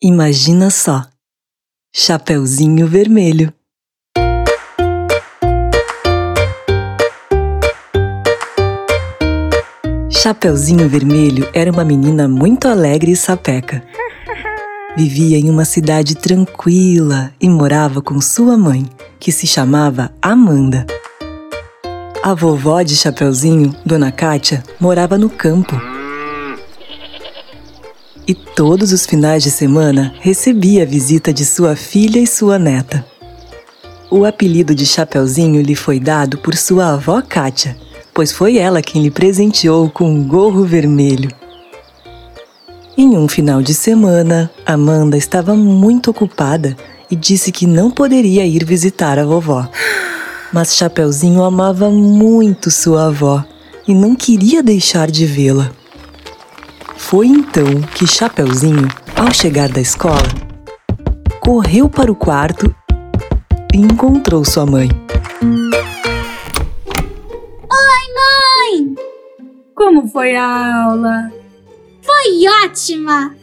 Imagina só. Chapeuzinho Vermelho. Chapeuzinho Vermelho era uma menina muito alegre e sapeca. Vivia em uma cidade tranquila e morava com sua mãe, que se chamava Amanda. A vovó de Chapeuzinho, Dona Cátia, morava no campo e todos os finais de semana recebia a visita de sua filha e sua neta. O apelido de Chapeuzinho lhe foi dado por sua avó Kátia, pois foi ela quem lhe presenteou com um gorro vermelho. Em um final de semana, Amanda estava muito ocupada e disse que não poderia ir visitar a vovó. Mas Chapeuzinho amava muito sua avó e não queria deixar de vê-la. Foi então que Chapeuzinho, ao chegar da escola, correu para o quarto e encontrou sua mãe. Oi, mãe! Como foi a aula? Foi ótima!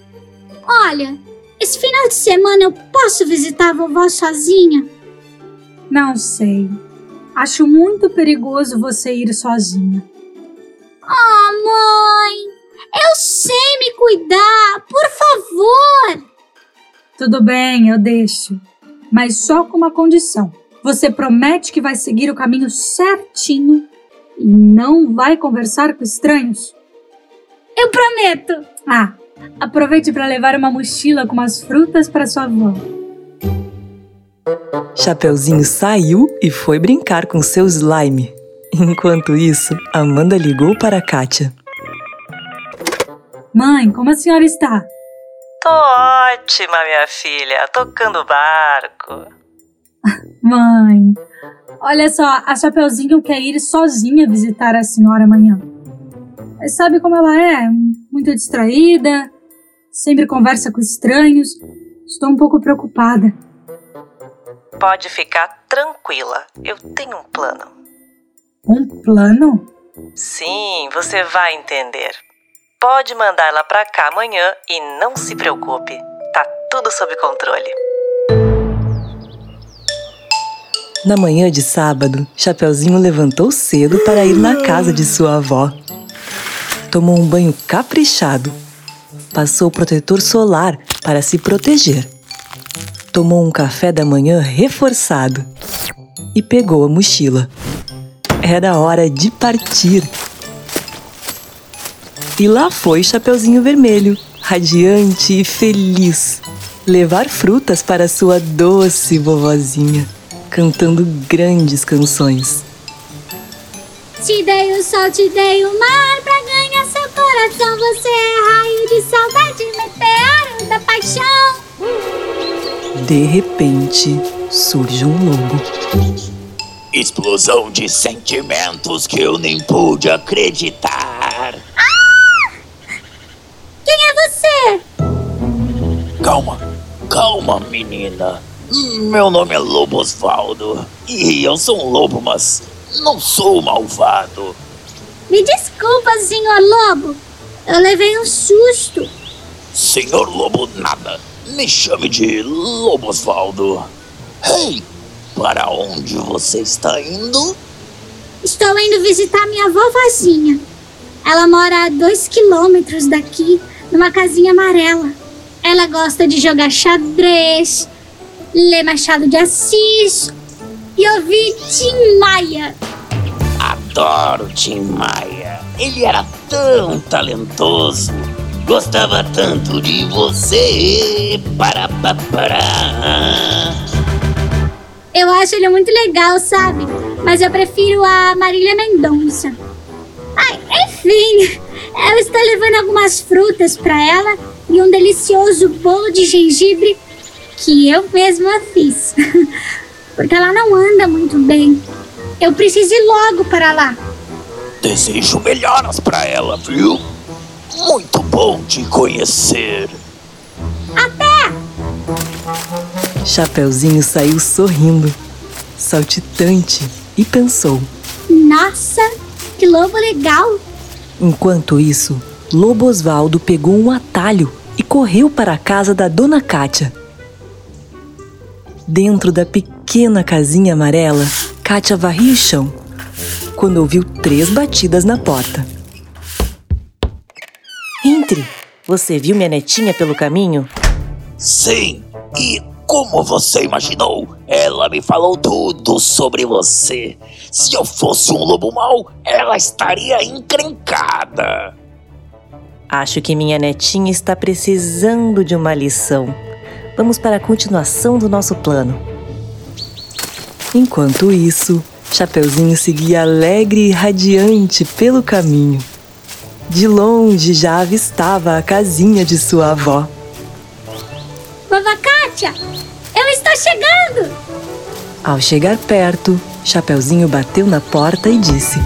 Olha, esse final de semana eu posso visitar a vovó sozinha? Não sei. Acho muito perigoso você ir sozinha. Oh, mãe! Eu sei me cuidar, por favor! Tudo bem, eu deixo. Mas só com uma condição. Você promete que vai seguir o caminho certinho e não vai conversar com estranhos? Eu prometo! Ah, aproveite para levar uma mochila com umas frutas para sua avó. Chapeuzinho saiu e foi brincar com seu slime. Enquanto isso, Amanda ligou para a Kátia. Mãe, como a senhora está? Tô ótima, minha filha, tocando barco. Mãe, olha só, a Chapeuzinho quer ir sozinha visitar a senhora amanhã. Mas sabe como ela é? Muito distraída, sempre conversa com estranhos. Estou um pouco preocupada. Pode ficar tranquila, eu tenho um plano. Um plano? Sim, você vai entender. Pode mandar ela pra cá amanhã e não se preocupe, tá tudo sob controle. Na manhã de sábado, Chapeuzinho levantou cedo para ir na casa de sua avó. Tomou um banho caprichado. Passou protetor solar para se proteger. Tomou um café da manhã reforçado e pegou a mochila. Era hora de partir. E lá foi Chapeuzinho Vermelho, radiante e feliz, levar frutas para sua doce vovozinha, cantando grandes canções. Te dei o sol, te dei o mar pra ganhar seu coração. Você é raio de saudade, meteoro da paixão. De repente, surge um lobo. Explosão de sentimentos que eu nem pude acreditar. Calma, menina. Meu nome é Lobo Osvaldo. E eu sou um lobo, mas não sou malvado. Me desculpa, senhor Lobo. Eu levei um susto. Senhor Lobo nada. Me chame de Lobo Osvaldo. Ei, para onde você está indo? Estou indo visitar minha vovozinha. Ela mora a dois quilômetros daqui, numa casinha amarela. Ela gosta de jogar xadrez, ler Machado de Assis e ouvir Tim Maia. Adoro Tim Maia. Ele era tão talentoso. Gostava tanto de você. Para, para, para. Eu acho ele muito legal, sabe? Mas eu prefiro a Marília Mendonça. Ai, eu estou levando algumas frutas para ela e um delicioso bolo de gengibre que eu mesma fiz. Porque ela não anda muito bem. Eu preciso ir logo para lá. Desejo melhoras para ela, viu? Muito bom te conhecer. Até! Chapeuzinho saiu sorrindo, saltitante, e pensou. Nossa, que lobo legal! Enquanto isso, Lobo Osvaldo pegou um atalho e correu para a casa da Dona Kátia. Dentro da pequena casinha amarela, Kátia varria o chão quando ouviu três batidas na porta. Entre! Você viu minha netinha pelo caminho? Sim, e como você imaginou, ela me falou tudo sobre você. Se eu fosse um lobo mau, ela estaria encrencada. Acho que minha netinha está precisando de uma lição. Vamos para a continuação do nosso plano. Enquanto isso, Chapeuzinho seguia alegre e radiante pelo caminho. De longe já avistava a casinha de sua avó. Vovó Kátia, estou chegando! Ao chegar perto, Chapeuzinho bateu na porta e disse: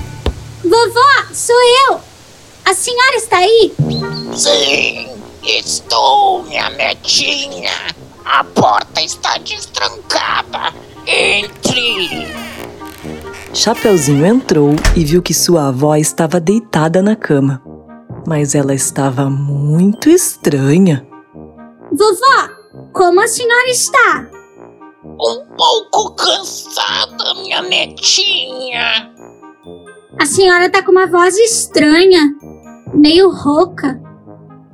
Vovó, sou eu! A senhora está aí? Sim, estou, minha netinha. A porta está destrancada. Entre! Chapeuzinho entrou e viu que sua avó estava deitada na cama. Mas ela estava muito estranha. Vovó, como a senhora está? Um pouco cansada, minha netinha. A senhora está com uma voz estranha, meio rouca.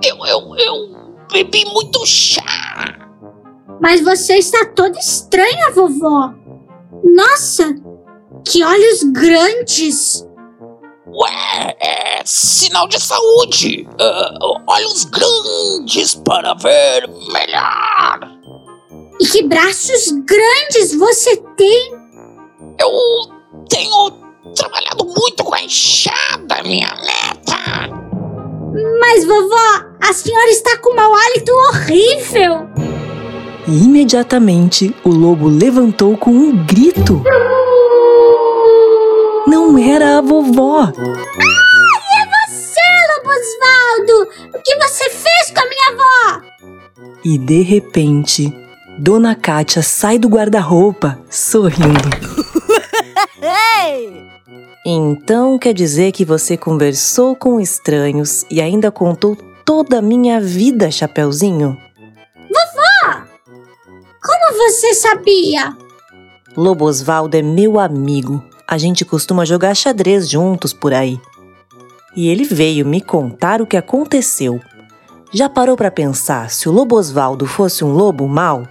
Eu, eu, eu bebi muito chá. Mas você está toda estranha, vovó. Nossa, que olhos grandes! Ué, é sinal de saúde. Uh, olhos grandes para ver melhor. E que braços grandes você tem! Eu tenho trabalhado muito com a enxada, minha neta. Mas, vovó, a senhora está com um mau hálito horrível! E imediatamente o lobo levantou com um grito. Não era a vovó. Ai, é você, Lobo Osvaldo! O que você fez com a minha avó? E de repente, Dona Kátia sai do guarda-roupa, sorrindo. Então quer dizer que você conversou com estranhos e ainda contou toda a minha vida, Chapeuzinho? Como você sabia? Lobo Osvaldo é meu amigo. A gente costuma jogar xadrez juntos por aí. E ele veio me contar o que aconteceu. Já parou para pensar se o Lobo Osvaldo fosse um lobo mau?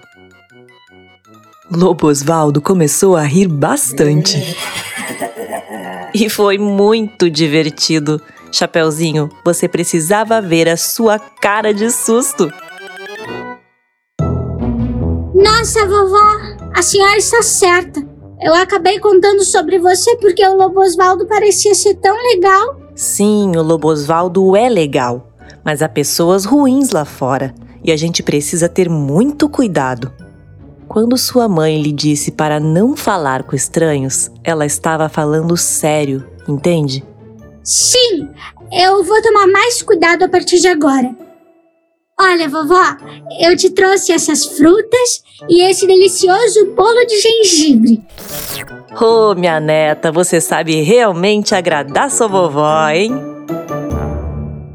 Lobo Osvaldo começou a rir bastante. E foi muito divertido. Chapeuzinho, você precisava ver a sua cara de susto. Nossa, vovó, a senhora está certa. Eu acabei contando sobre você porque o Lobo Osvaldo parecia ser tão legal. Sim, o Lobo Osvaldo é legal, mas há pessoas ruins lá fora e a gente precisa ter muito cuidado. Quando sua mãe lhe disse para não falar com estranhos, ela estava falando sério, entende? Sim, eu vou tomar mais cuidado a partir de agora. Olha, vovó, eu te trouxe essas frutas e esse delicioso bolo de gengibre. Oh, minha neta, você sabe realmente agradar sua vovó, hein?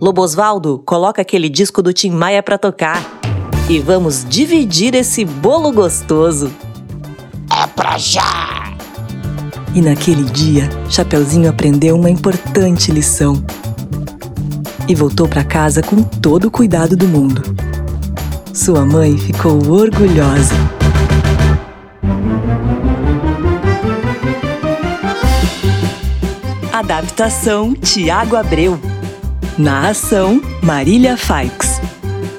Lobo Osvaldo, coloca aquele disco do Tim Maia pra tocar. E vamos dividir esse bolo gostoso. É pra já. E naquele dia, Chapeuzinho aprendeu uma importante lição. E voltou para casa com todo o cuidado do mundo. Sua mãe ficou orgulhosa. Adaptação Tiago Abreu. Narração Marília Faix.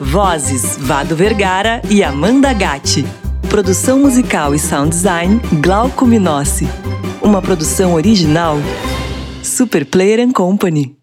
Vozes Vado Vergara e Amanda Gatti. Produção musical e sound design Glauco Minossi. Uma produção original Super Player Company.